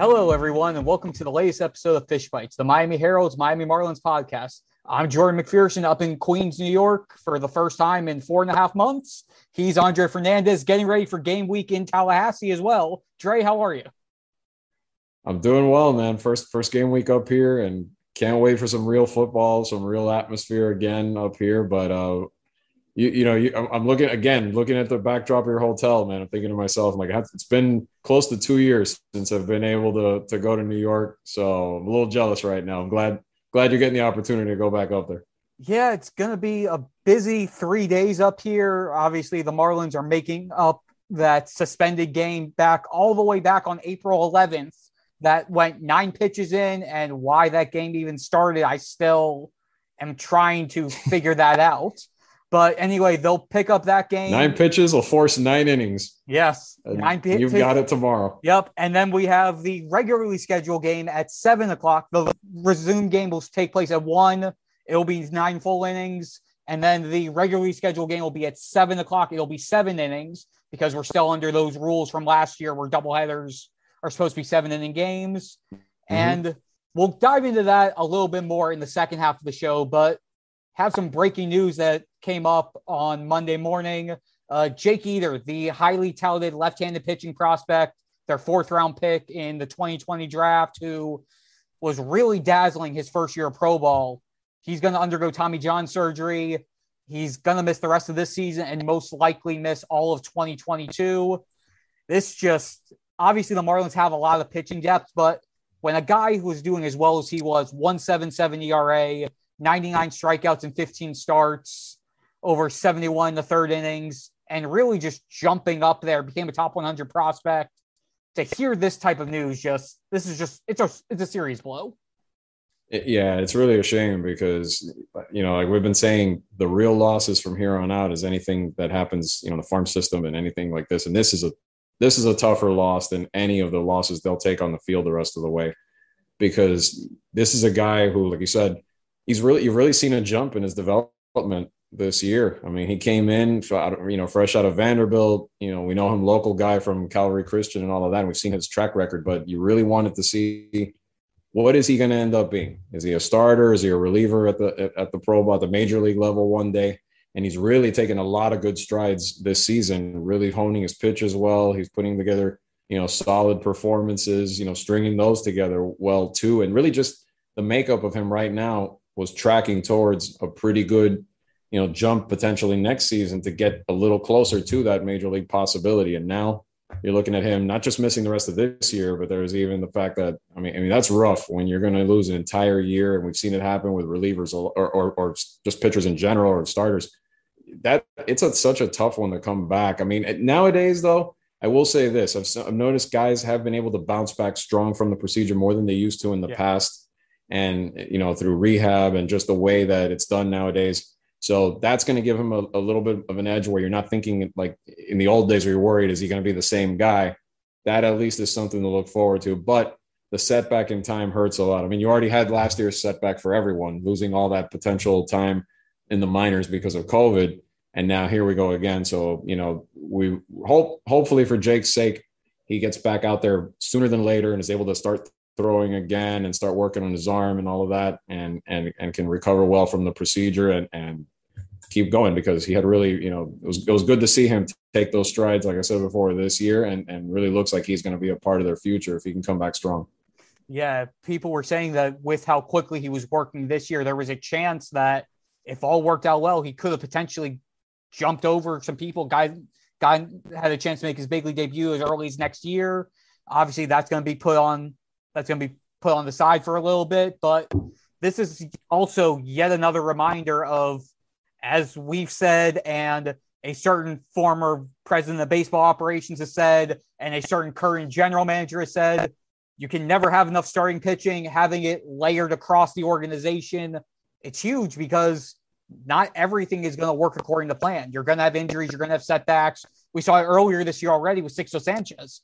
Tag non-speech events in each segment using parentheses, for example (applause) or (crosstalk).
Hello, everyone, and welcome to the latest episode of Fish Bites, the Miami Herald's Miami Marlins podcast. I'm Jordan McPherson up in Queens, New York for the first time in four and a half months. He's Andre Fernandez getting ready for game week in Tallahassee as well. Dre, how are you? I'm doing well, man. First first game week up here and can't wait for some real football, some real atmosphere again up here. But uh you, you know, you, I'm looking again, looking at the backdrop of your hotel, man. I'm thinking to myself, I'm like, it's been close to two years since I've been able to to go to New York, so I'm a little jealous right now. I'm glad glad you're getting the opportunity to go back up there. Yeah, it's to be a busy three days up here. Obviously, the Marlins are making up that suspended game back all the way back on April 11th. That went nine pitches in, and why that game even started, I still am trying to figure that out. But anyway, they'll pick up that game. Nine pitches will force nine innings. Yes, nine pitches. You've got it tomorrow. Yep, and then we have the regularly scheduled game at seven o'clock. The resumed game will take place at one. It'll be nine full innings, and then the regularly scheduled game will be at seven o'clock. It'll be seven innings because we're still under those rules from last year where doubleheaders are supposed to be seven inning games. Mm-hmm. And we'll dive into that a little bit more in the second half of the show. But have some breaking news that came up on Monday morning. Uh, Jake Eder, the highly touted left-handed pitching prospect, their fourth round pick in the 2020 draft, who was really dazzling his first year of pro ball. He's going to undergo Tommy John surgery. He's going to miss the rest of this season and most likely miss all of 2022. This just obviously the Marlins have a lot of pitching depth, but when a guy who was doing as well as he was, 177 ERA, 99 strikeouts and 15 starts, over 71 in the third innings, and really just jumping up there, became a top 100 prospect. To hear this type of news, just this is just it's a it's a serious blow. Yeah, it's really a shame because you know, like we've been saying, the real losses from here on out is anything that happens, you know, the farm system and anything like this. And this is a this is a tougher loss than any of the losses they'll take on the field the rest of the way, because this is a guy who, like you said, he's really you've really seen a jump in his development this year. I mean, he came in, you know, fresh out of Vanderbilt. You know, we know him local guy from Calvary Christian and all of that. We've seen his track record, but you really wanted to see what is he going to end up being? Is he a starter? Is he a reliever at the at the pro ball, at the major league level one day? And he's really taken a lot of good strides this season, really honing his pitch as well. He's putting together, you know, solid performances, you know, stringing those together well too. And really just the makeup of him right now was tracking towards a pretty good you know, jump potentially next season to get a little closer to that major league possibility. And now you're looking at him not just missing the rest of this year, but there's even the fact that I mean, I mean that's rough when you're going to lose an entire year, and we've seen it happen with relievers or or, or just pitchers in general or starters. That it's a, such a tough one to come back. I mean, nowadays though, I will say this: I've, I've noticed guys have been able to bounce back strong from the procedure more than they used to in the yeah. past, and you know through rehab and just the way that it's done nowadays so that's going to give him a, a, little bit of an edge where you're not thinking like in the old days where you're worried, is he going to be the same guy? That at least is something to look forward to. But the setback in time hurts a lot. I mean, you already had last year's setback for everyone, losing all that potential time in the minors because of COVID. And now here we go again. So, you know, we hope, hopefully for Jake's sake, he gets back out there sooner than later and is able to start throwing again and start working on his arm and all of that and and and can recover well from the procedure and and keep going because he had really you know it was it was good to see him take those strides like I said before this year and and really looks like he's going to be a part of their future if he can come back strong. Yeah, people were saying that with how quickly he was working this year, there was a chance that if all worked out well, he could have potentially jumped over some people. Guy, guy had a chance to make his big league debut as early as next year. Obviously, that's going to be put on that's going to be put on the side for a little bit. But this is also yet another reminder of, as we've said, and a certain former president of baseball operations has said, and a certain current general manager has said, you can never have enough starting pitching. Having it layered across the organization, it's huge because not everything is going to work according to plan. You're going to have injuries, you're going to have setbacks. We saw it earlier this year already with Sixto Sanchez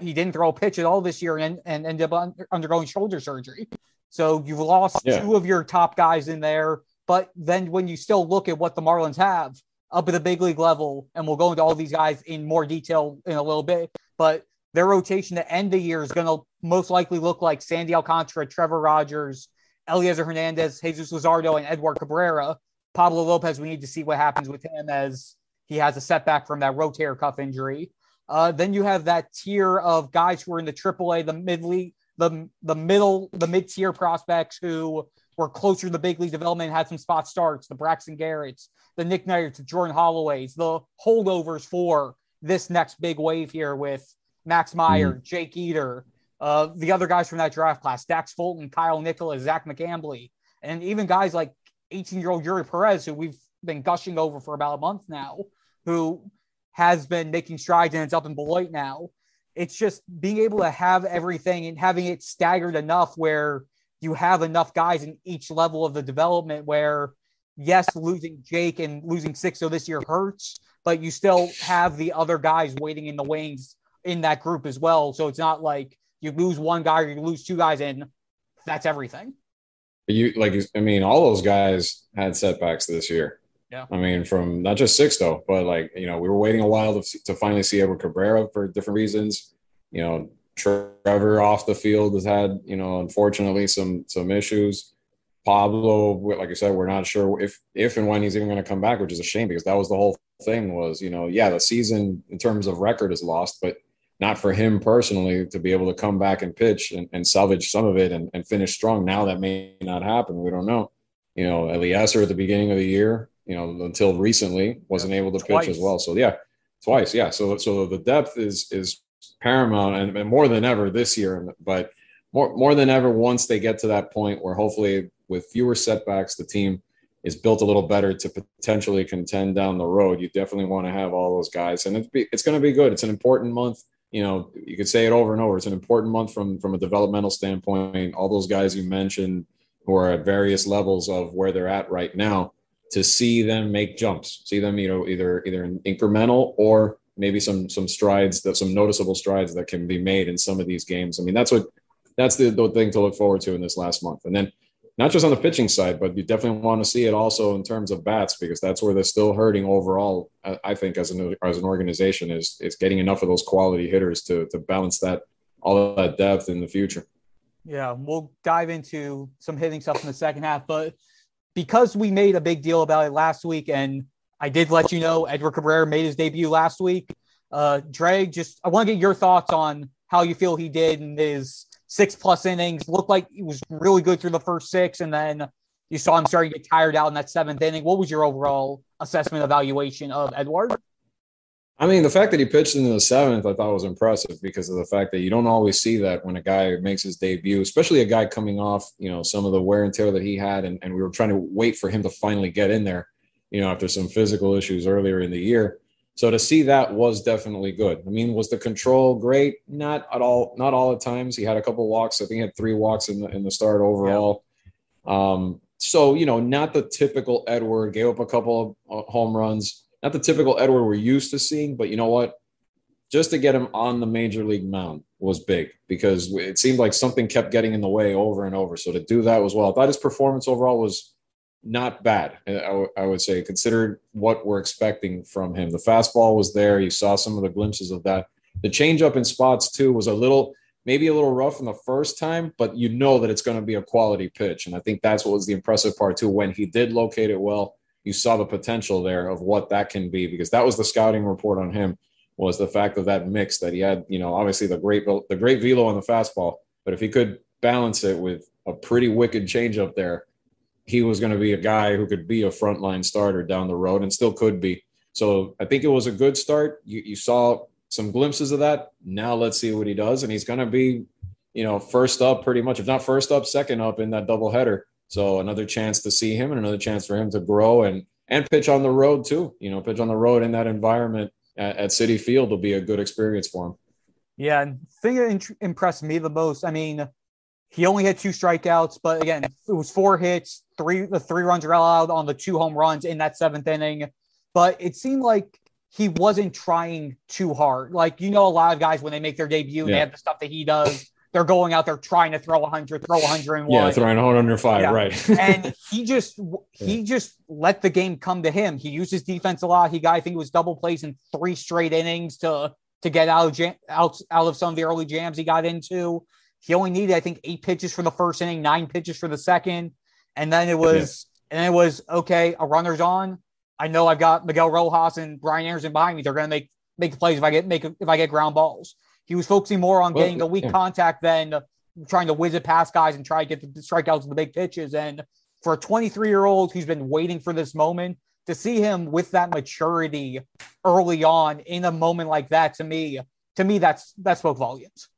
he didn't throw a pitch at all this year and, and ended up undergoing shoulder surgery. So you've lost yeah. two of your top guys in there. But then when you still look at what the Marlins have up at the big league level, and we'll go into all these guys in more detail in a little bit, but their rotation to end the year is going to most likely look like Sandy Alcantara, Trevor Rogers, Elieser Hernandez, Jesus Luzardo, and Edward Cabrera. Pablo Lopez, we need to see what happens with him as he has a setback from that rotator cuff injury. Uh, then you have that tier of guys who are in the AAA, the mid league, the the middle, the mid tier prospects who were closer to the big league development, had some spot starts. The Braxton Garretts, the Nick Knights, the Jordan Holloways, the holdovers for this next big wave here with Max Meyer, mm-hmm. Jake Eder, uh, the other guys from that draft class, Dax Fulton, Kyle Nicolas, Zach McCambley, and even guys like 18 year old Eury Perez, who we've been gushing over for about a month now, who has been making strides and it's up in Beloit now. It's just being able to have everything and having it staggered enough where you have enough guys in each level of the development where, yes, losing Jake and losing Sixto this year hurts, but you still have the other guys waiting in the wings in that group as well. So it's not like you lose one guy or you lose two guys and that's everything. You like, I mean, all those guys had setbacks this year. Yeah. I mean, from not just Sixto, but like, you know, we were waiting a while to, to finally see Edward Cabrera for different reasons. You know, Trevor off the field has had, you know, unfortunately some some issues. Pablo, like I said, we're not sure if if and when he's even going to come back, which is a shame because that was the whole thing. Was you know, yeah, the season in terms of record is lost, but not for him personally to be able to come back and pitch and, and salvage some of it and, and finish strong. Now that may not happen. We don't know. You know, Elieser at the beginning of the year, you know, until recently wasn't able to twice. pitch as well. So yeah, twice. Yeah. So so the depth is is paramount and, more than ever this year. But more more than ever, once they get to that point where hopefully with fewer setbacks, the team is built a little better to potentially contend down the road. You definitely want to have all those guys, and it's be, it's going to be good. It's an important month. You know, you could say it over and over. It's an important month from from a developmental standpoint. All those guys you mentioned who are at various levels of where they're at right now to see them make jumps, see them, you know, either either incremental or maybe some some strides that some noticeable strides that can be made in some of these games. I mean, that's what that's the, the thing to look forward to in this last month. And then not just on the pitching side, but you definitely want to see it also in terms of bats because that's where they're still hurting overall. I think as an as an organization is is getting enough of those quality hitters to to balance that all of that depth in the future. Yeah, we'll dive into some hitting stuff in the second half, but because we made a big deal about it last week, and I did let you know Edward Cabrera made his debut last week. Uh, Dre, just I want to get your thoughts on how you feel he did in his six plus innings. Looked like he was really good through the first six, and then you saw him starting to get tired out in that seventh inning. What was your overall assessment evaluation of Edward? I mean, the fact that he pitched in the seventh, I thought was impressive because of the fact that you don't always see that when a guy makes his debut, especially a guy coming off, you know, some of the wear and tear that he had, and, and we were trying to wait for him to finally get in there, you know, after some physical issues earlier in the year. So to see that was definitely good. I mean, was the control great? Not at all. Not all at times. He had a couple walks. I think he had three walks in the in the start overall. Yeah. Um, so you know, not the typical Edward. Gave up a couple of uh, home runs not the typical Edward we're used to seeing, but you know what? Just to get him on the major league mound was big because it seemed like something kept getting in the way over and over. So to do that was well. I thought his performance overall was not bad. I, would say, considered what we're expecting from him. The fastball was there. You saw some of the glimpses of that. The changeup in spots too was a little, maybe a little rough in the first time, but you know that it's going to be a quality pitch. And I think that's what was the impressive part too. When he did locate it well, you saw the potential there of what that can be because that was the scouting report on him was the fact of that mix that he had, you know, obviously the great the great velo on the fastball, but if he could balance it with a pretty wicked changeup there, he was going to be a guy who could be a frontline starter down the road and still could be. So I think it was a good start. You, you saw some glimpses of that. Now let's see what he does, and he's going to be, you know, first up pretty much, if not first up, second up in that doubleheader so another chance to see him and another chance for him to grow and and pitch on the road too. You know, pitch on the road in that environment at, at Citi Field will be a good experience for him. Yeah, and thing that impressed me the most, I mean, he only had two strikeouts, but again, it was four hits, three the three runs are allowed on the two home runs in that seventh inning. But it seemed like he wasn't trying too hard. Like you know, a lot of guys when they make their debut, yeah. they have the stuff that he does they're going out there trying to throw 100, throw 101. Yeah, throwing 105, yeah. right. (laughs) and he just he just let the game come to him. He used his defense a lot. He got I think it was double plays in three straight innings to to get out of jam, out, out of some of the early jams he got into. He only needed, I think, eight pitches for the first inning, nine pitches for the second, and then it was yeah. and it was okay. A runner's on. I know I've got Miguel Rojas and Brian Anderson behind me. They're going to make make the plays if I get make if I get ground balls. He was focusing more on well, getting the weak yeah. contact than trying to whiz it past guys and try to get the strikeouts and the big pitches. And for a 23 year old who's been waiting for this moment, to see him with that maturity early on in a moment like that, to me, to me, that's that spoke volumes.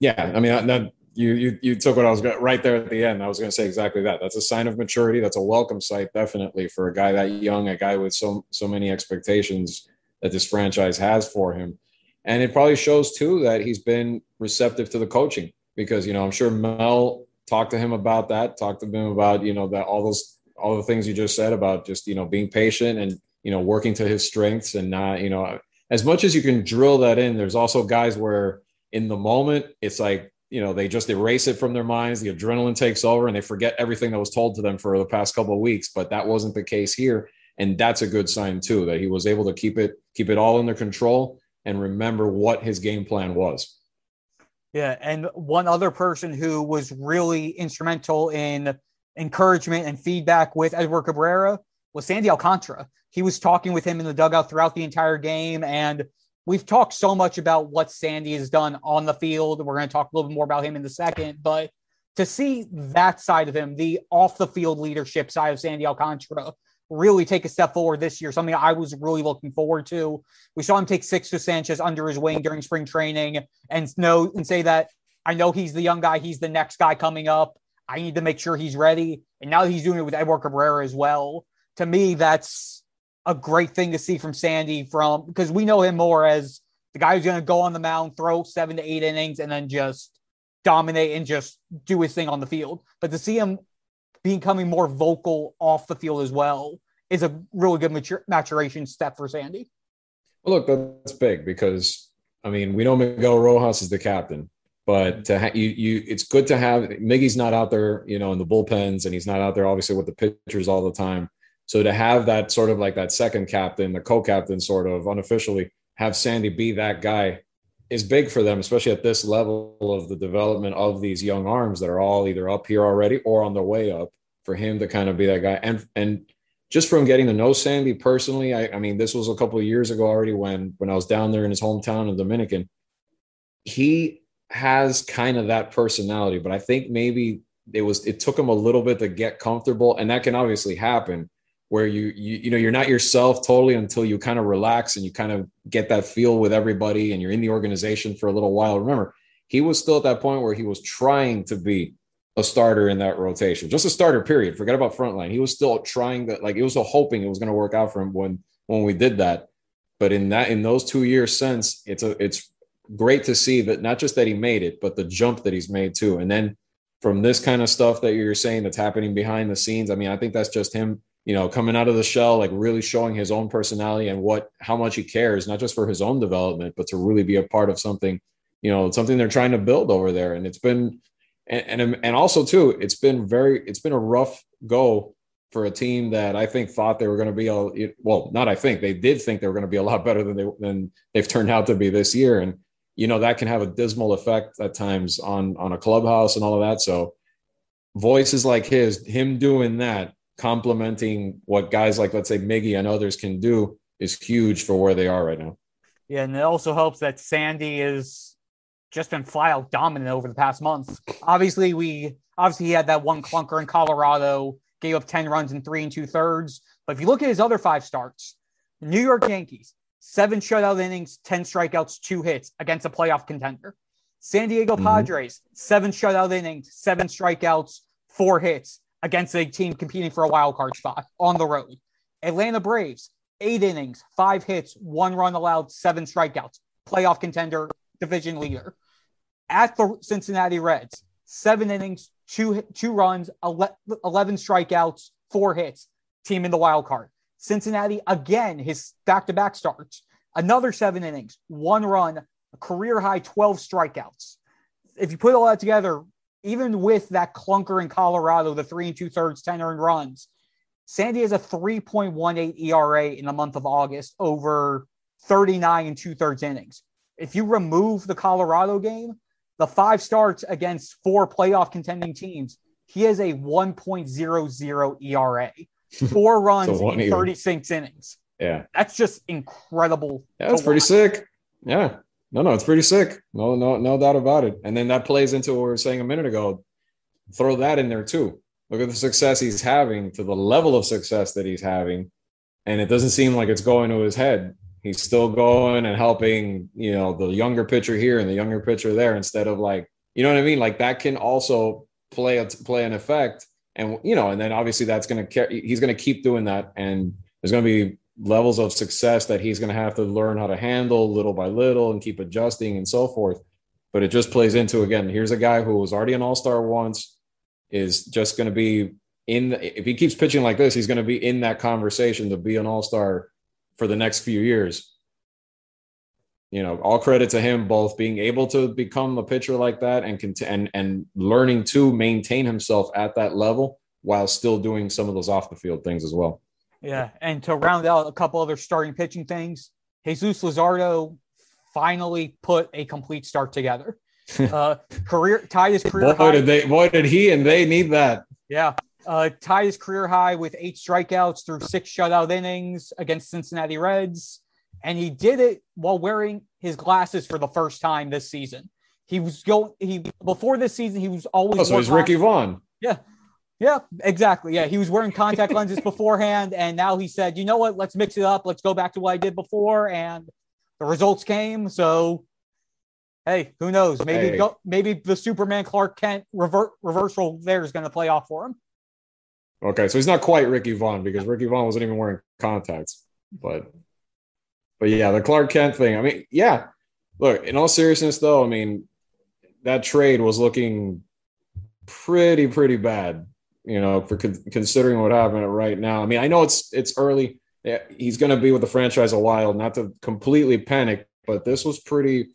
Yeah, I mean, that, you you you took what I was going right there at the end. I was going to say exactly that. That's a sign of maturity. That's a welcome sight, definitely, for a guy that young, a guy with so so many expectations that this franchise has for him. And it probably shows too that he's been receptive to the coaching because you know I'm sure Mel talked to him about that, talked to him about you know that all those all the things you just said about just you know being patient and you know working to his strengths and not you know as much as you can drill that in. There's also guys where in the moment it's like you know they just erase it from their minds the adrenaline takes over and they forget everything that was told to them for the past couple of weeks but that wasn't the case here. And that's a good sign too that he was able to keep it keep it all under control and remember what his game plan was. Yeah and one other person who was really instrumental in encouragement and feedback with edward cabrera was sandy alcantara. He was talking with him in the dugout throughout the entire game and we've talked so much about what sandy has done on the field we're going to talk a little bit more about him in the second but to see that side of him the off the field leadership side of sandy alcantara really take a step forward this year, something I was really looking forward to. We saw him take Sixto Sanchez under his wing during spring training and know and say that I know he's the young guy, he's the next guy coming up. I need to make sure he's ready. And now he's doing it with Edward Cabrera as well. To me, that's a great thing to see from Sandy from because we know him more as the guy who's going to go on the mound, throw seven to eight innings, and then just dominate and just do his thing on the field. But to see him becoming more vocal off the field as well is a really good matur- maturation step for Sandy. Well, look, that's big because I mean we know Miguel Rojas is the captain, but to ha- you you it's good to have Miggy's not out there, you know, in the bullpens, and he's not out there obviously with the pitchers all the time. So to have that sort of like that second captain, the co-captain, sort of unofficially have Sandy be that guy is big for them, especially at this level of the development of these young arms that are all either up here already or on their way up. For him to kind of be that guy, and and just from getting to know Sandy personally, I, I mean, this was a couple of years ago already when when I was down there in his hometown of Dominican. He has kind of that personality, but I think maybe it was it took him a little bit to get comfortable, and that can obviously happen where you you you know you're not yourself totally until you kind of relax and you kind of get that feel with everybody and you're in the organization for a little while. Remember he was still at that point where he was trying to be a starter in that rotation just a starter period. Forget about frontline. He was still trying to like it was a hoping it was going to work out for him when when we did that. But in that in those two years since it's a it's great to see that not just that he made it but the jump that he's made too. And then from this kind of stuff that you're saying that's happening behind the scenes i mean i think that's just him you know, coming out of the shell, like really showing his own personality and what how much he cares, not just for his own development, but to really be a part of something, you know, something they're trying to build over there. And it's been and and, and also too, it's been very it's been a rough go for a team that I think thought they were going to be a well, not I think they did think they were going to be a lot better than they than they've turned out to be this year. And you know that can have a dismal effect at times on on a clubhouse and all of that. So voices like his, him doing that complementing what guys like let's say Miggy and others can do is huge for where they are right now. Yeah, and it also helps that Sandy is just been fly out dominant over the past months. Obviously, we obviously he had that one clunker in Colorado, gave up 10 runs in three and two thirds. But if you look at his other five starts, New York Yankees, seven shutout innings, 10 strikeouts, two hits against a playoff contender. San Diego mm-hmm. Padres, seven shutout innings, seven strikeouts, four hits against a team competing for a wild card spot on the road. Atlanta Braves, eight innings, five hits, one run allowed, seven strikeouts, playoff contender, division leader. At the Cincinnati Reds, seven innings, two two runs, 11 strikeouts, four hits, team in the wild card. Cincinnati again, his back to back starts, another seven innings, one run, a career high 12 strikeouts. If you put all that together, even with that clunker in Colorado, the three and two thirds, 10 earned runs, Sandy has a 3.18 ERA in the month of August over 39 and two thirds innings. If you remove the Colorado game, the five starts against four playoff contending teams, he has a 1.00 ERA, (laughs) four runs in 36 innings. Yeah. That's just incredible. Yeah, that's pretty sick. Yeah. No, no, it's pretty sick. No, no, no doubt about it. And then that plays into what we were saying a minute ago. Throw that in there too. Look at the success he's having to the level of success that he's having. And it doesn't seem like it's going to his head. He's still going and helping, you know, the younger pitcher here and the younger pitcher there instead of like, you know what I mean? Like that can also play a, play an effect. And, you know, and then obviously that's going to, he's going to keep doing that. And there's going to be levels of success that he's going to have to learn how to handle little by little and keep adjusting and so forth. But it just plays into again, here's a guy who was already an all star once, is just going to be in, if he keeps pitching like this, he's going to be in that conversation to be an all star for the next few years. You know, all credit to him both being able to become a pitcher like that and cont- and and learning to maintain himself at that level while still doing some of those off the field things as well. Yeah, and to round out a couple other starting pitching things, Jesus Luzardo finally put a complete start together. (laughs) Uh, career tied his career. Boy, high. did they! Boy, did he and they need that. Yeah, uh, tied his career high with eight strikeouts through six shutout innings against Cincinnati Reds, and he did it while wearing his glasses for the first time this season. He was going. He before this season, he was always. Oh, so he's Ricky Vaughn. Yeah, yeah, exactly. Yeah, he was wearing contact lenses (laughs) beforehand, and now he said, "You know what? Let's mix it up. Let's go back to what I did before." And the results came. So, hey, who knows? Maybe hey. go, maybe the Superman Clark Kent revert, reversal there is going to play off for him. Okay, so he's not quite Ricky Vaughn because Ricky Vaughn wasn't even wearing contacts, but but yeah, the Clark Kent thing. I mean, yeah. Look, in all seriousness, though, I mean, that trade was looking pretty pretty bad you know, for con- considering what happened right now. I mean, I know it's it's early. He's going to be with the franchise a while, not to completely panic, but this was pretty,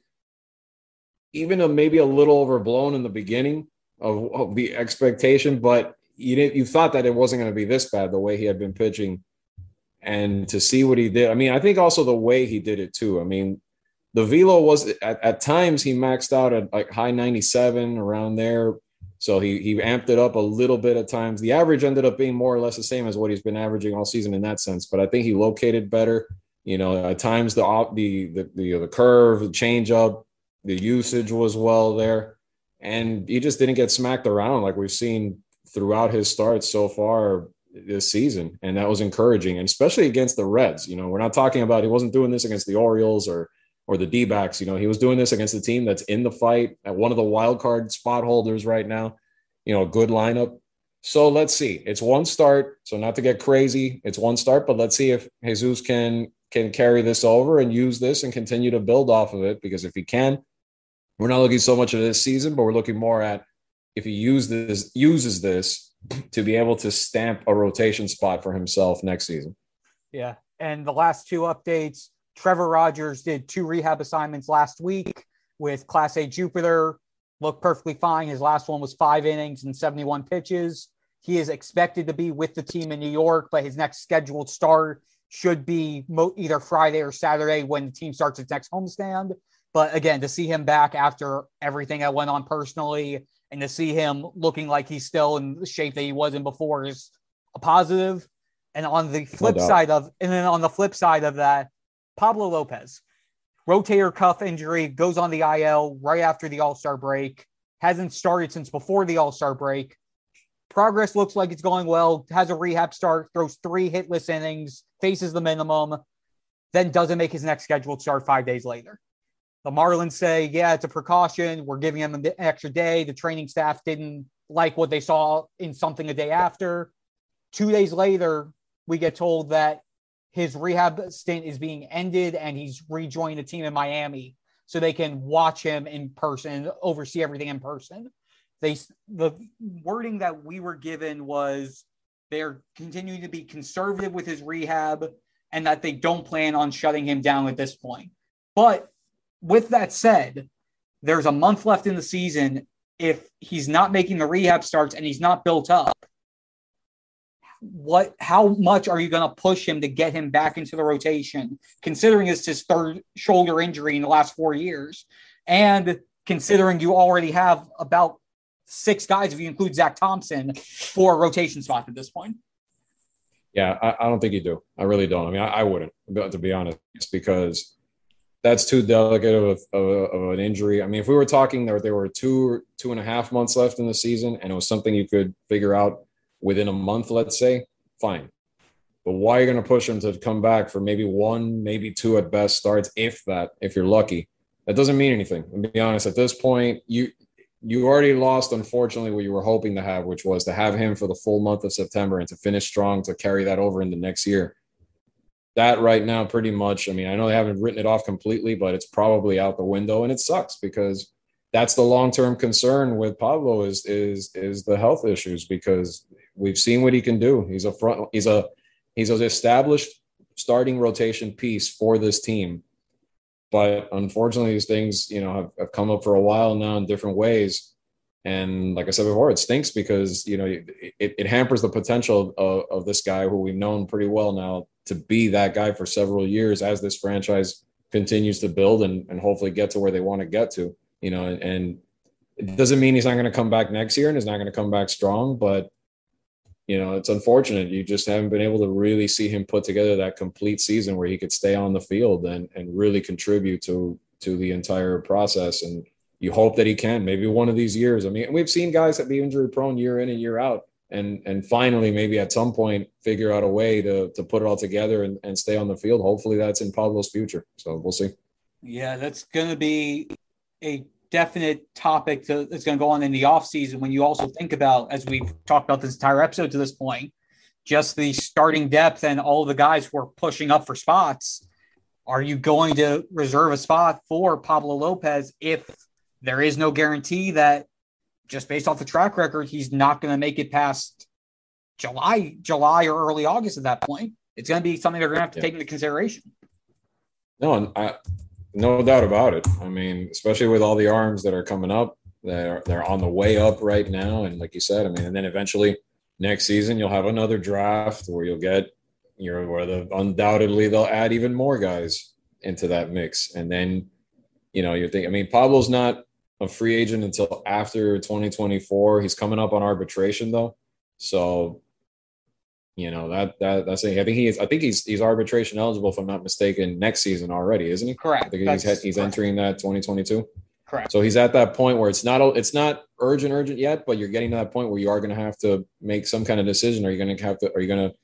even a, maybe a little overblown in the beginning of, of the expectation. But you didn't, you thought that it wasn't going to be this bad the way he had been pitching, and to see what he did. I mean, I think also the way he did it too. I mean, the velo was at, at times he maxed out at like high 97 around there so he he amped it up a little bit at times. The average ended up being more or less the same as what he's been averaging all season in that sense. But I think he located better. You know, at times the the the the, the curve, the change up, the usage was well there, and he just didn't get smacked around like we've seen throughout his starts so far this season, and that was encouraging, and especially against the Reds. You know, we're not talking about he wasn't doing this against the Orioles or or the D backs. You know, he was doing this against a team that's in the fight at one of the wild card spot holders right now. You know, a good lineup. So let's see. It's one start. So not to get crazy, it's one start, but let's see if Jesus can can carry this over and use this and continue to build off of it. Because if he can, we're not looking so much at this season, but we're looking more at if he uses this uses this to be able to stamp a rotation spot for himself next season. Yeah. And the last two updates Trevor Rogers did two rehab assignments last week with Class A Jupiter, looked perfectly fine. His last one was five innings and 71 pitches. He is expected to be with the team in New York, but his next scheduled start should be mo- either Friday or Saturday when the team starts its next homestand. But again, to see him back after everything that went on personally and to see him looking like he's still in the shape that he was in before is a positive. And on the flip no side of, and then on the flip side of that, Pablo Lopez, rotator cuff injury, goes on the IL right after the All Star break, hasn't started since before the All Star break. Progress looks like it's going well, has a rehab start, throws three hitless innings, faces the minimum, then doesn't make his next scheduled start five days later. The Marlins say, yeah, it's a precaution. We're giving him an extra day. The training staff didn't like what they saw in something a day after. Two days later, we get told that his rehab stint is being ended and he's rejoined a team in Miami so they can watch him in person, oversee everything in person. They the wording that we were given was they're continuing to be conservative with his rehab and that they don't plan on shutting him down at this point. But with that said, there's a month left in the season. If he's not making the rehab starts and he's not built up, what how much are you going to push him to get him back into the rotation considering it's his third shoulder injury in the last four years? And considering you already have about six guys if you include zach thompson for rotation spot at this point. Yeah i, I don't think you do. I really don't. I mean i, I wouldn't to be honest because that's too delicate of, a, of, an injury. I mean, if we were talking there, there were two two and a half months left in the season, and it was something you could figure out within a month, let's say, fine. But why are you going to push him to come back for maybe one, maybe two at best starts, if that, if you're lucky? That doesn't mean anything. To be honest, at this point, you you already lost, unfortunately, what you were hoping to have, which was to have him for the full month of September and to finish strong to carry that over into next year. That right now, pretty much. I mean, I know they haven't written it off completely, but it's probably out the window, and it sucks because that's the long term concern with Pablo is is is the health issues because we've seen what he can do. He's a front. He's a he's an established starting rotation piece for this team. But unfortunately, these things you know have, have come up for a while now in different ways. And like I said before, it stinks because you know it, it hampers the potential of, of this guy who we've known pretty well now to be that guy for several years as this franchise continues to build and, and hopefully get to where they want to get to. You know, and, and it doesn't mean he's not going to come back next year and he's not going to come back strong, but you know, it's unfortunate. You just haven't been able to really see him put together that complete season where he could stay on the field and and really contribute to to the entire process. And you hope that he can. Maybe one of these years. I mean, we've seen guys that be injury prone year in and year out, and and finally maybe at some point figure out a way to to put it all together and, and stay on the field. Hopefully, that's in Pablo's future. So we'll see. Yeah, that's going to be a definite topic to, that's going to go on in the offseason when you also think about, as we've talked about this entire episode to this point, just the starting depth and all the guys who are pushing up for spots. Are you going to reserve a spot for Pablo Lopez if there is no guarantee that just based off the track record, he's not going to make it past July, July or early August at that point? It's going to be something they're going to have to yeah. take into consideration. No, and I, no doubt about it. I mean, especially with all the arms that are coming up, they're they're on the way up right now. And like you said, I mean, and then eventually next season you'll have another draft where you'll get you know where the undoubtedly they'll add even more guys into that mix. And then, you know, you think I mean Pablo's not a free agent until after 2024. He's coming up on arbitration though. So you know that that that's a, I think he is. I think he's he's arbitration eligible if I'm not mistaken next season already, isn't he? Correct. I think he's he's correct. entering that 2022. Correct. So he's at that point where it's not it's not urgent urgent yet, but you're getting to that point where you are going to have to make some kind of decision. Are you going to have to? Are you going to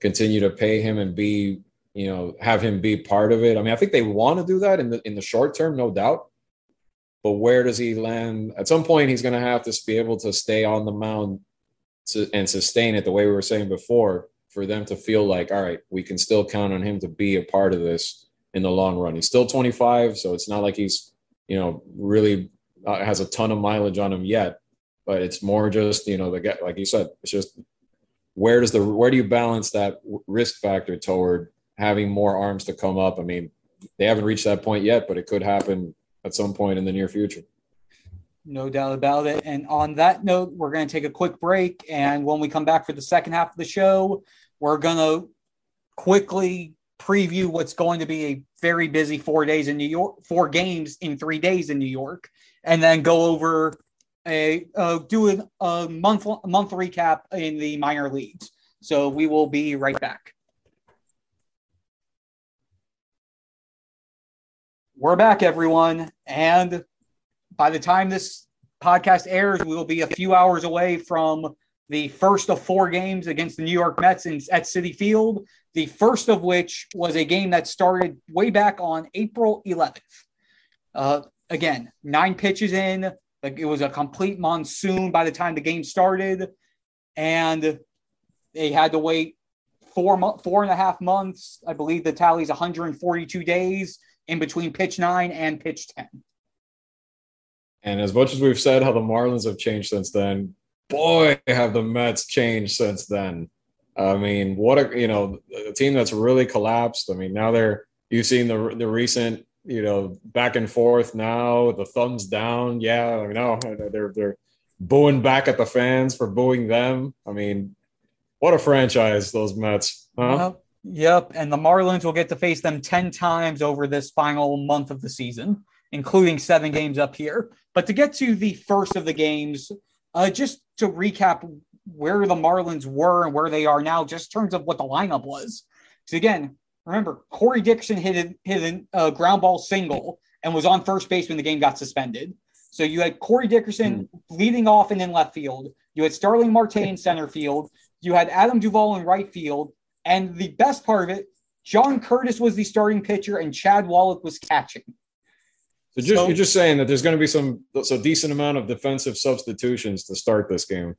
continue to pay him and be you know have him be part of it? I mean, I think they want to do that in the in the short term, no doubt. But where does he land? At some point, he's going to have to be able to stay on the mound and sustain it the way we were saying before for them to feel like, all right, we can still count on him to be a part of this in the long run. He's still 25, so it's not like he's, you know, really uh, has a ton of mileage on him yet. But it's more just, you know, the guy, like you said, it's just where does the where do you balance that risk factor toward having more arms to come up? I mean, they haven't reached that point yet, but it could happen at some point in the near future. No doubt about it. And on that note, we're going to take a quick break. And when we come back for the second half of the show, we're going to quickly preview what's going to be a very busy four days in New York, four games in three days in New York, and then go over a uh, do a, month month recap in the minor leagues. So we will be right back. We're back, everyone, and by the time this podcast airs, we will be a few hours away from the first of four games against the New York Mets in, at Citi Field, the first of which was a game that started way back on April 11th. Uh, again, nine pitches in. Like it was a complete monsoon by the time the game started, and they had to wait four four and a half months. I believe the tally is 142 days in between pitch nine and pitch 10. And as much as we've said how the Marlins have changed since then, boy, have the Mets changed since then. I mean, what a you know a team that's really collapsed. I mean, now they're you've seen the the recent you know back and forth now the thumbs down. Yeah, I mean, no, they're they're booing back at the fans for booing them. I mean, What a franchise, those Mets. Huh? Uh, yep. And the Marlins will get to face them 10 times over this final month of the season, including seven games up here. But to get to the first of the games, uh, just to recap where the Marlins were and where they are now, just in terms of what the lineup was. So again, remember Corey Dickerson hit a, hit a ground ball single and was on first base when the game got suspended. So you had Corey Dickerson mm. leading off and in left field. You had Starling Marte in center field. You had Adam Duvall in right field. And the best part of it, John Curtis was the starting pitcher and Chad Wallach was catching. So, just, so you're just saying that there's going to be some so decent amount of defensive substitutions to start this game.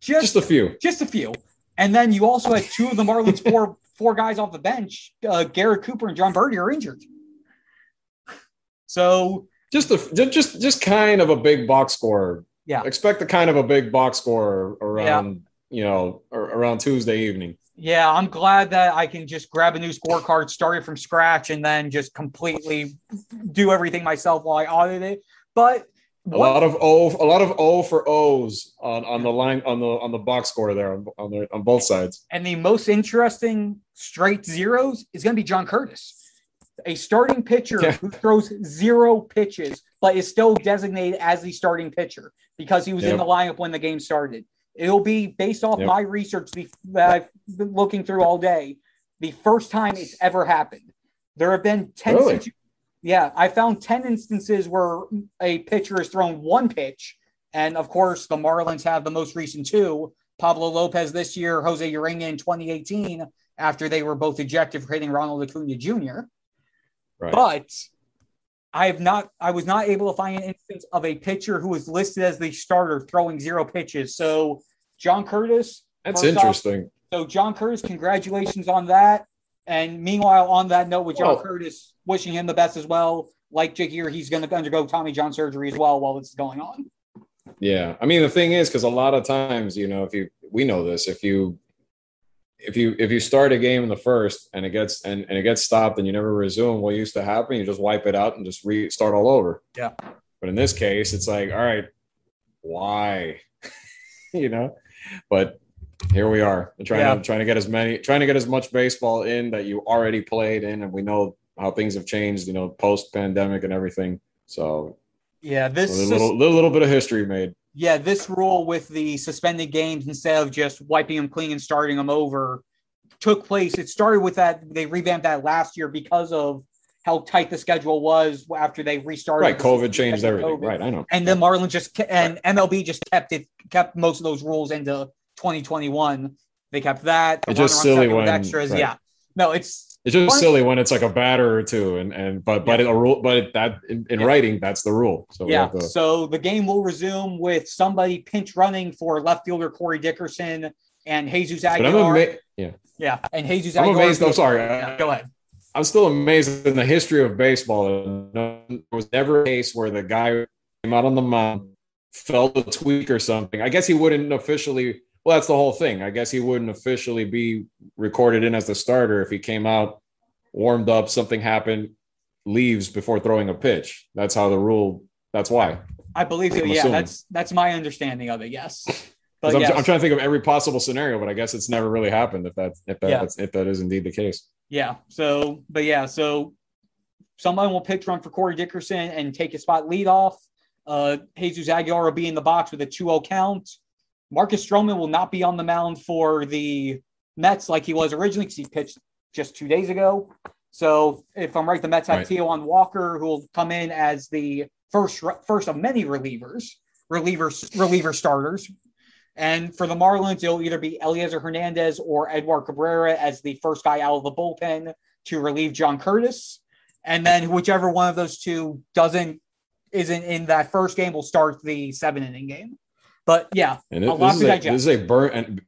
Just, just a few. Just a few. And then you also had two of the Marlins (laughs) four four guys off the bench. Uh, Garrett Cooper and Jon Berti are injured. So just a just just kind of a big box score. Yeah. Expect the kind of a big box score around yeah. you know around Tuesday evening. Yeah, I'm glad that I can just grab a new scorecard, start it from scratch, and then just completely do everything myself while I audit it. But a lot of O, a lot of O for O's on, on the line on the on the box score there on on, the, on both sides. And the most interesting straight zeros is going to be John Curtis, a starting pitcher yeah. who throws zero pitches but is still designated as the starting pitcher because he was yep. in the lineup when the game started. It'll be based off yep. my research that I've been looking through all day. The first time it's ever happened. There have been ten really? situ- yeah, I found 10 instances where a pitcher has thrown one pitch. And of course, the Marlins have the most recent two Pablo Lopez this year, Jose Urena in 2018, after they were both ejected for hitting Ronald Acuna Jr. Right. But I have not, I was not able to find an instance of a pitcher who was listed as the starter throwing zero pitches. So, John Curtis. That's interesting. Off, so, John Curtis, congratulations on that. And meanwhile, on that note, with John Curtis, wishing him the best as well. Like Jake Eder, he's going to undergo Tommy John surgery as well while this is going on. Yeah, I mean the thing is, because a lot of times, you know, if you we know this, if you if you if you start a game in the first and it gets and, and it gets stopped and you never resume, what used to happen, you just wipe it out and just restart all over. Yeah. But in this case, it's like, all right, why? (laughs) you know, but here we are trying yeah. to trying to get as many trying to get as much baseball in that you already played in and we know how things have changed you know post pandemic and everything so yeah this a little, little, little bit of history made yeah this rule with the suspended games instead of just wiping them clean and starting them over took place it started with that they revamped that last year because of how tight the schedule was after they restarted. Right, COVID changed everything. COVID. Right, I know. And the Marlins just and. MLB just kept it kept most of those rules into 2021. They kept that. It's just silly when extras. Right. Yeah. No, it's it's just silly when it's like a batter or two, and and but but yeah. a rule, but that in, in yeah. writing that's the rule. So yeah. To... So the game will resume with somebody pinch running for left fielder Corey Dickerson and Jesus Aguilar. But I'm Ama- yeah. Yeah, and Jesus I'm Aguilar. amazed. I'm sorry. Yeah, go ahead. I'm still amazed in the history of baseball. There was never a case where the guy came out on the mound, felt a tweak or something. I guess he wouldn't officially well, that's the whole thing. I guess he wouldn't officially be recorded in as the starter if he came out, warmed up, something happened, leaves before throwing a pitch. That's how the rule. That's why. I believe so. I'm yeah, assuming. that's that's my understanding of it. Yes. (laughs) But I'm, yes. I'm, trying to think of every possible scenario, but I guess it's never really happened. If that's if that, yeah. if that is indeed the case. Yeah. So, but yeah, so someone will pitch run for Corey Dickerson and take a spot lead off. Uh, Jesus Aguilar will be in the box with a 2-0 count. Marcus Stroman will not be on the mound for the Mets like he was originally because he pitched just two days ago. So if I'm right, the Mets have right. Taijuan Walker who will come in as the first first of many relievers, relievers, reliever starters. And for the Marlins, it'll either be Elieser Hernandez or Edward Cabrera as the first guy out of the bullpen to relieve John Curtis. And then whichever one of those two doesn't isn't in that first game will start the seven inning game. But yeah, and it, a lot to digest. This is a burn and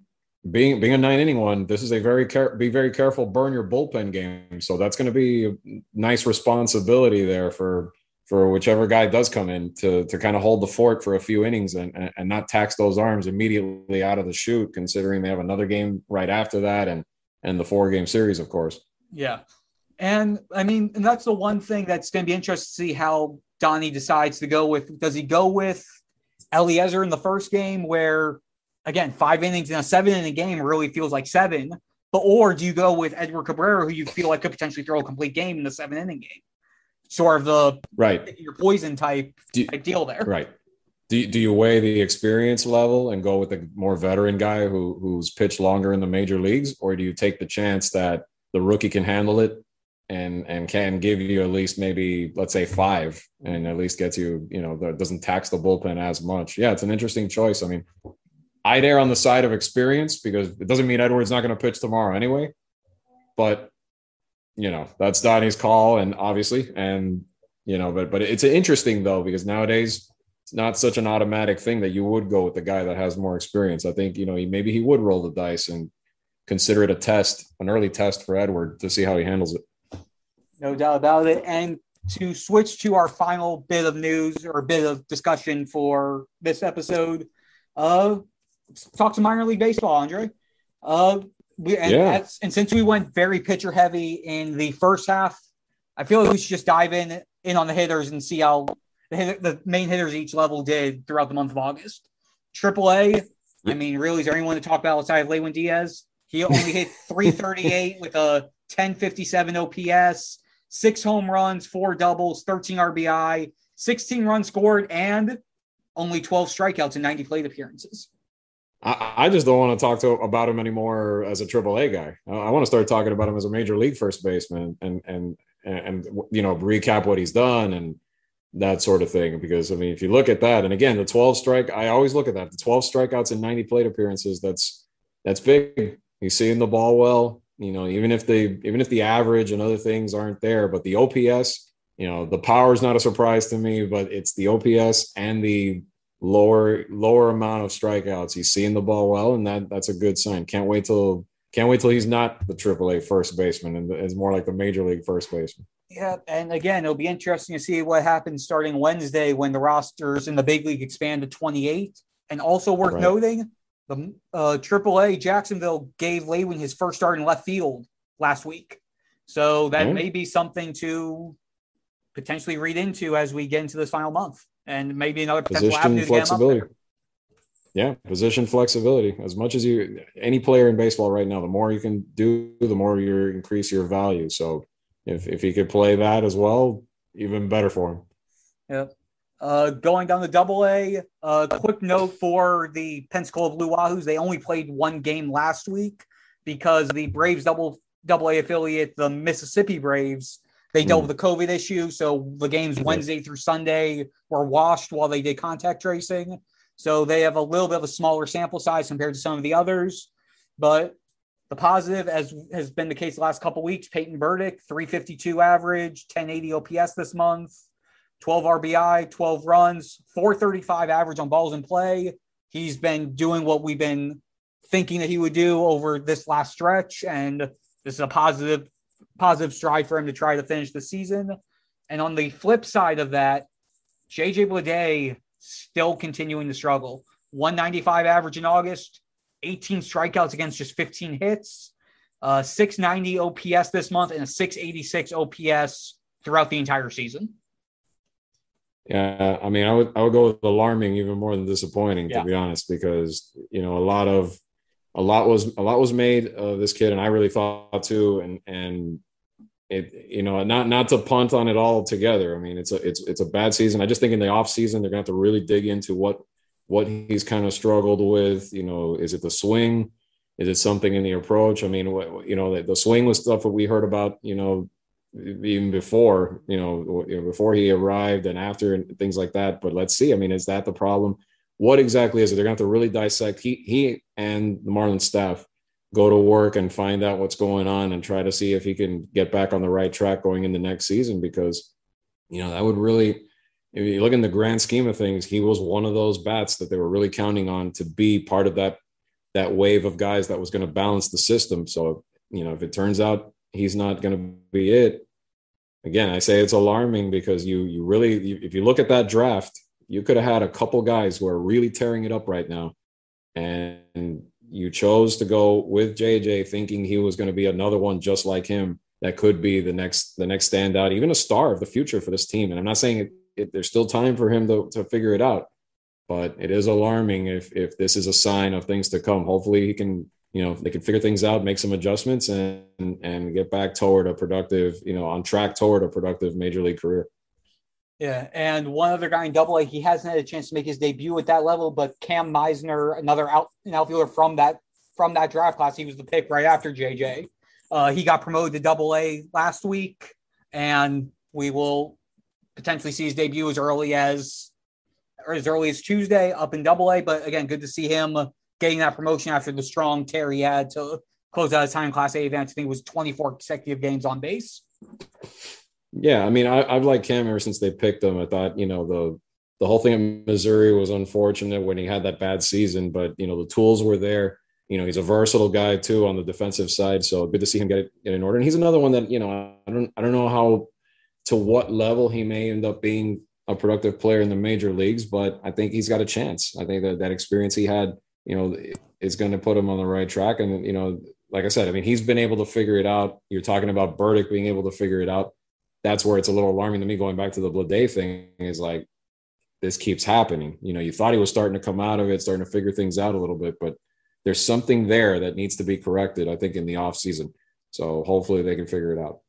being being a nine inning one. This is a very care, be very careful burn your bullpen game. So that's going to be a nice responsibility there for for whichever guy does come in to to kind of hold the fort for a few innings and, and, and not tax those arms immediately out of the chute, considering they have another game right after that and and the four game series, of course. Yeah. And I mean, and that's the one thing that's going to be interesting to see how Donnie decides to go with. Does he go with Elieser in the first game, where again, five innings in a seven inning game really feels like seven. But or do you go with Edward Cabrera, who you feel like could potentially throw a complete game in the seven inning game? Sort of the right your poison type, you, type deal there. Right. Do you, do you weigh the experience level and go with the more veteran guy who who's pitched longer in the major leagues, or do you take the chance that the rookie can handle it and and can give you at least maybe let's say five and at least gets you you know that doesn't tax the bullpen as much. Yeah it's an interesting choice. I mean i'd err on the side of experience because it doesn't mean edward's not going to pitch tomorrow anyway but you know that's donnie's call and obviously and you know but but it's interesting though because nowadays it's not such an automatic thing that you would go with the guy that has more experience. I think you know he, maybe he would roll the dice and consider it a test an early test for edward to see how he handles it no doubt about it. And to switch to our final bit of news or bit of discussion for this episode, uh, talk to minor league baseball, Andre. Uh, we and, yeah. and since we went very pitcher heavy in the first half, I feel like we should just dive in in on the hitters and see how the, hit, the main hitters each level did throughout the month of August. Triple A, I mean, really, is there anyone to talk about outside of Lewin Diaz? He only hit (laughs) 338 with a 1057 OPS six home runs, four doubles, 13 RBI, 16 runs scored, and only 12 strikeouts in 90 plate appearances. I, just don't want to talk to about him anymore as a Triple A guy. I, I want to start talking about him as a major league first baseman and and and, and you know recap what he's done and that sort of thing. Because I mean, if you look at that, and again, the 12 strike, I always look at that. The 12 strikeouts in 90 plate appearances. That's that's big. He's seeing the ball well you know, even if they even if the average and other things aren't there, but the OPS, you know, the power is not a surprise to me, but it's the OPS and the lower lower amount of strikeouts. He's seeing the ball well, and that that's a good sign. Can't wait till can't wait till he's not the AAA first baseman and is more like the major league first baseman. Yeah, and again, it'll be interesting to see what happens starting Wednesday when the rosters in the big league expand to 28. And also worth right. noting, the uh, AAA Jacksonville gave Lewin his first start in left field last week. So that mm-hmm. may be something to potentially read into as we get into this final month and maybe another potential position avenue flexibility. Yeah, position flexibility. As much as you, any player in baseball right now, the more you can do, the more you increase your value. So if, if he could play that as well, even better for him. Yep. Uh, going down the double A, uh, quick note for the Pensacola Blue Wahoos. They only played one game last week because the Braves double double A affiliate, the Mississippi Braves, they dealt mm. with the COVID issue. So the games Wednesday through Sunday were washed while they did contact tracing. So they have a little bit of a smaller sample size compared to some of the others. But the positive, as has been the case the last couple weeks, Peyton Burdick, 352 average, 1080 OPS this month. 12 RBI, 12 runs, 435 average on balls in play. He's been doing what we've been thinking that he would do over this last stretch. And this is a positive, positive stride for him to try to finish the season. And on the flip side of that, JJ Bleday still continuing to struggle. 195 average in August, 18 strikeouts against just 15 hits, uh, 690 OPS this month, and a 686 OPS throughout the entire season. Yeah, I mean, I would I would go with alarming even more than disappointing, yeah. to be honest, because you know a lot of a lot was a lot was made of this kid, and I really thought too, and and it you know not not to punt on it all together. I mean, it's a it's it's a bad season. I just think in the off season they're gonna have to really dig into what what he's kind of struggled with. You know, is it the swing? Is it something in the approach? I mean, what, you know, the swing was stuff that we heard about, you know, even before you know before he arrived and after and things like that. But let's see. I mean is that the problem? What exactly is it? They're going to have to really dissect. He he and the marlins staff go to work and find out what's going on and try to see if he can get back on the right track going into next season because you know that would really if you look in the grand scheme of things he was one of those bats that they were really counting on to be part of that that wave of guys that was going to balance the system. So you know if it turns out he's not going to be it again, I say it's alarming because you you really you, if you look at that draft, you could have had a couple guys who are really tearing it up right now, and you chose to go with JJ, thinking he was going to be another one just like him that could be the next the next standout, even a star of the future for this team. And I'm not saying it, it, there's still time for him to to figure it out, but it is alarming if if this is a sign of things to come. Hopefully, he can you know they can figure things out, make some adjustments, and and get back toward a productive you know on track toward a productive major league career. Yeah, and one other guy in Double A, he hasn't had a chance to make his debut at that level, but Cam Misner, another out an outfielder from that from that draft class, he was the pick right after JJ. Uh, he got promoted to Double A last week, and we will potentially see his debut as early as or as early as Tuesday up in Double A. But again, good to see him getting that promotion after the strong tear he had to close out his time Class A advance. I think it was 24 consecutive games on base. Yeah, I mean, I, I've liked Cam ever since they picked him. I thought, you know, the the whole thing in Missouri was unfortunate when he had that bad season, but you know, the tools were there. You know, he's a versatile guy too on the defensive side, so good to see him get, get in order. And he's another one that you know, I don't, I don't know how to what level he may end up being a productive player in the major leagues, but I think he's got a chance. I think that that experience he had, you know, is going to put him on the right track. And you know, like I said, I mean, he's been able to figure it out. You're talking about Burdick being able to figure it out. That's where it's a little alarming to me. Going back to the Bleday thing, is like this keeps happening. You know, you thought he was starting to come out of it, starting to figure things out a little bit, but there's something there that needs to be corrected. I think in the off season. So hopefully they can figure it out.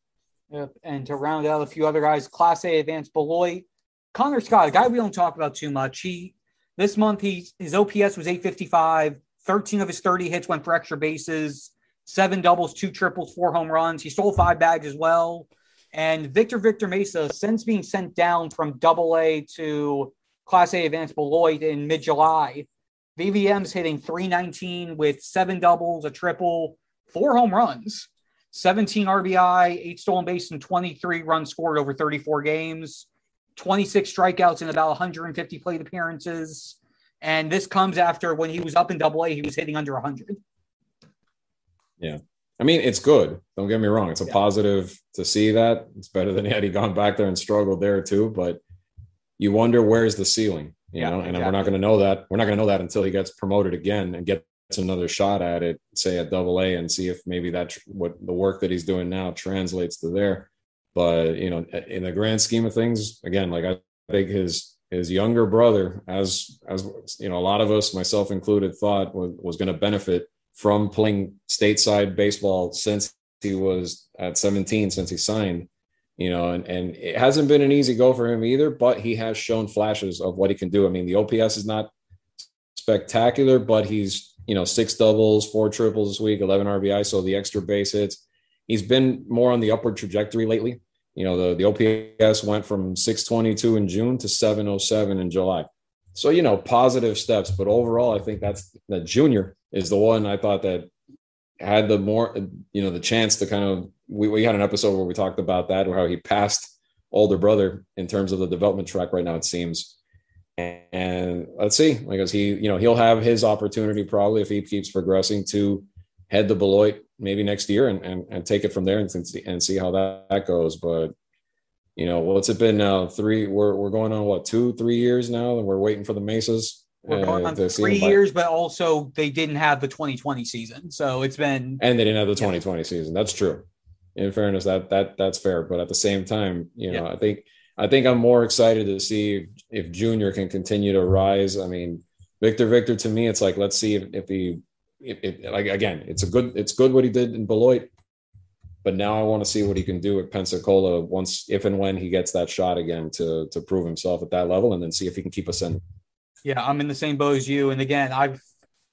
Yep. And to round out a few other guys, Class A advanced Beloit, Connor Scott, a guy we don't talk about too much. He this month he his OPS was 855. 13 of his 30 hits went for extra bases, seven doubles, two triples, four home runs. He stole five bags as well. And Victor Victor Mesa, since being sent down from Double A to Class A advanced Beloit in mid July, VVM's hitting 319 with seven doubles, a triple, four home runs. 17 RBI, eight stolen base, and 23 runs scored over 34 games, 26 strikeouts in about 150 plate appearances. And this comes after when he was up in double A, he was hitting under 100. Yeah. I mean, it's good. Don't get me wrong. It's a yeah. positive to see that. It's better than (laughs) had he gone back there and struggled there too. But you wonder where's the ceiling, you yeah, know, and exactly. we're not going to know that. We're not going to know that until he gets promoted again and gets another shot at it, say at double A, and see if maybe that what the work that he's doing now translates to there. But you know, in the grand scheme of things, again, like I think his his younger brother, as as you know, a lot of us, myself included, thought was, was going to benefit from playing stateside baseball since he was at 17, since he signed. You know, and, and it hasn't been an easy go for him either, but he has shown flashes of what he can do. I mean, the OPS is not spectacular, but he's you know, six doubles, four triples this week, 11 RBI. So the extra base hits. He's been more on the upward trajectory lately. You know, the, the OPS went from 622 in June to 707 in July. So, you know, positive steps. But overall, I think that's that junior is the one I thought that had the more, you know, the chance to kind of, we, we had an episode where we talked about that, or how he passed older brother in terms of the development track right now, it seems. And let's see, because he, you know, he'll have his opportunity probably if he keeps progressing to head the Beloit maybe next year and, and, and take it from there and see, and see how that, that goes. But, you know, what's it been now? Three, we're, we're going on what, two, three years now, and we're waiting for the Mesas. We're going uh, three years, but also they didn't have the 2020 season. So it's been. And they didn't have the 2020 yeah. season. That's true. In fairness, that, that, that's fair. But at the same time, you know, yeah. I think, I think I'm more excited to see if Junior can continue to rise. I mean, Victor, Victor, to me, it's like let's see if, if he, if, if, like again, it's a good, it's good what he did in Beloit, but now I want to see what he can do at Pensacola once, if and when he gets that shot again to to prove himself at that level, and then see if he can keep us in. Yeah, I'm in the same boat as you, and again, I've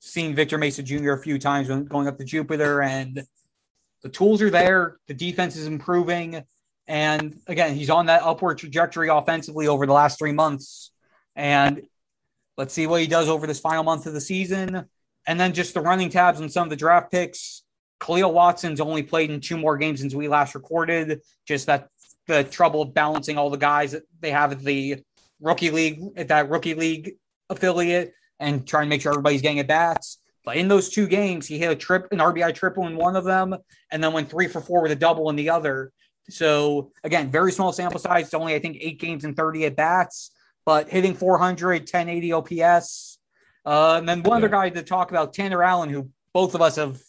seen Victor Mesa Jr. a few times when going up to Jupiter, and the tools are there. The defense is improving and again, he's on that upward trajectory offensively over the last three months. And let's see what he does over this final month of the season. And then just the running tabs on some of the draft picks. Khalil Watson's only played in two more games since we last recorded. Just that the trouble of balancing all the guys that they have at the rookie league, at that rookie league affiliate, and trying to make sure everybody's getting at bats. But in those two games, he hit a trip, an RBI triple in one of them, and then went three for four with a double in the other. So again, very small sample size. It's only I think eight games and 30 at bats, but hitting 400, 1080 OPS. Uh, and then one yeah. other guy to talk about, Tanner Allen, who both of us have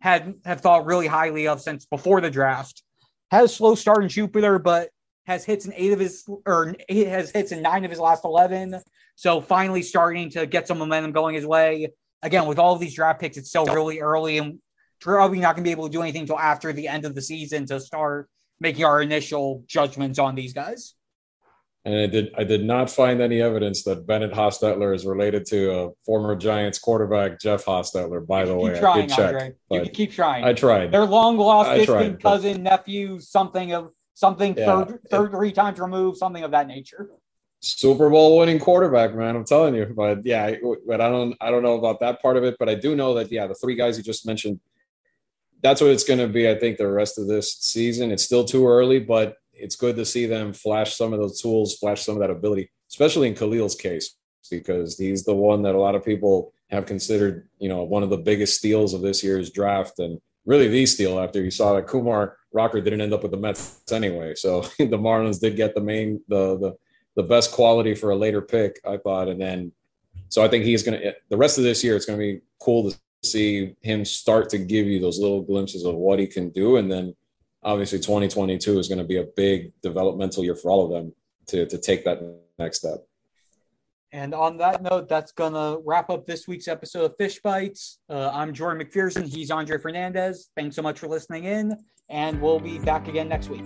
had have thought really highly of since before the draft. Has slow start in Jupiter, but has hits in eight of his or has hits in nine of his last eleven. So finally starting to get some momentum going his way. Again, with all of these draft picks, it's still really early and probably not going to be able to do anything until after the end of the season to start making our initial judgments on these guys. And I did I did not find any evidence that Bennett Hostetler is related to a former Giants quarterback, Jeff Hostetler. By the way, trying, I did check. You can keep trying. I tried. They're long lost distant cousin, but... nephew, something of something yeah. third, third three times removed, something of that nature. Super Bowl winning quarterback, man. I'm telling you. But yeah, but I don't I don't know about that part of it. But I do know that yeah, the three guys you just mentioned, that's what it's going to be. I think the rest of this season. It's still too early, but it's good to see them flash some of those tools, flash some of that ability, especially in Khalil's case, because he's the one that a lot of people have considered, you know, one of the biggest steals of this year's draft, and really the steal after you saw that Kumar Rocker didn't end up with the Mets anyway. So (laughs) the Marlins did get the main the the the best quality for a later pick, I thought, and then so I think he's going to the rest of this year. It's going to be cool to see him start to give you those little glimpses of what he can do, and then obviously 2022 is going to be a big developmental year for all of them to, to take that next step. And on that note, that's going to wrap up this week's episode of Fish Bites. Uh, I'm Jordan McPherson. He's Andre Fernandez. Thanks so much for listening in, and we'll be back again next week.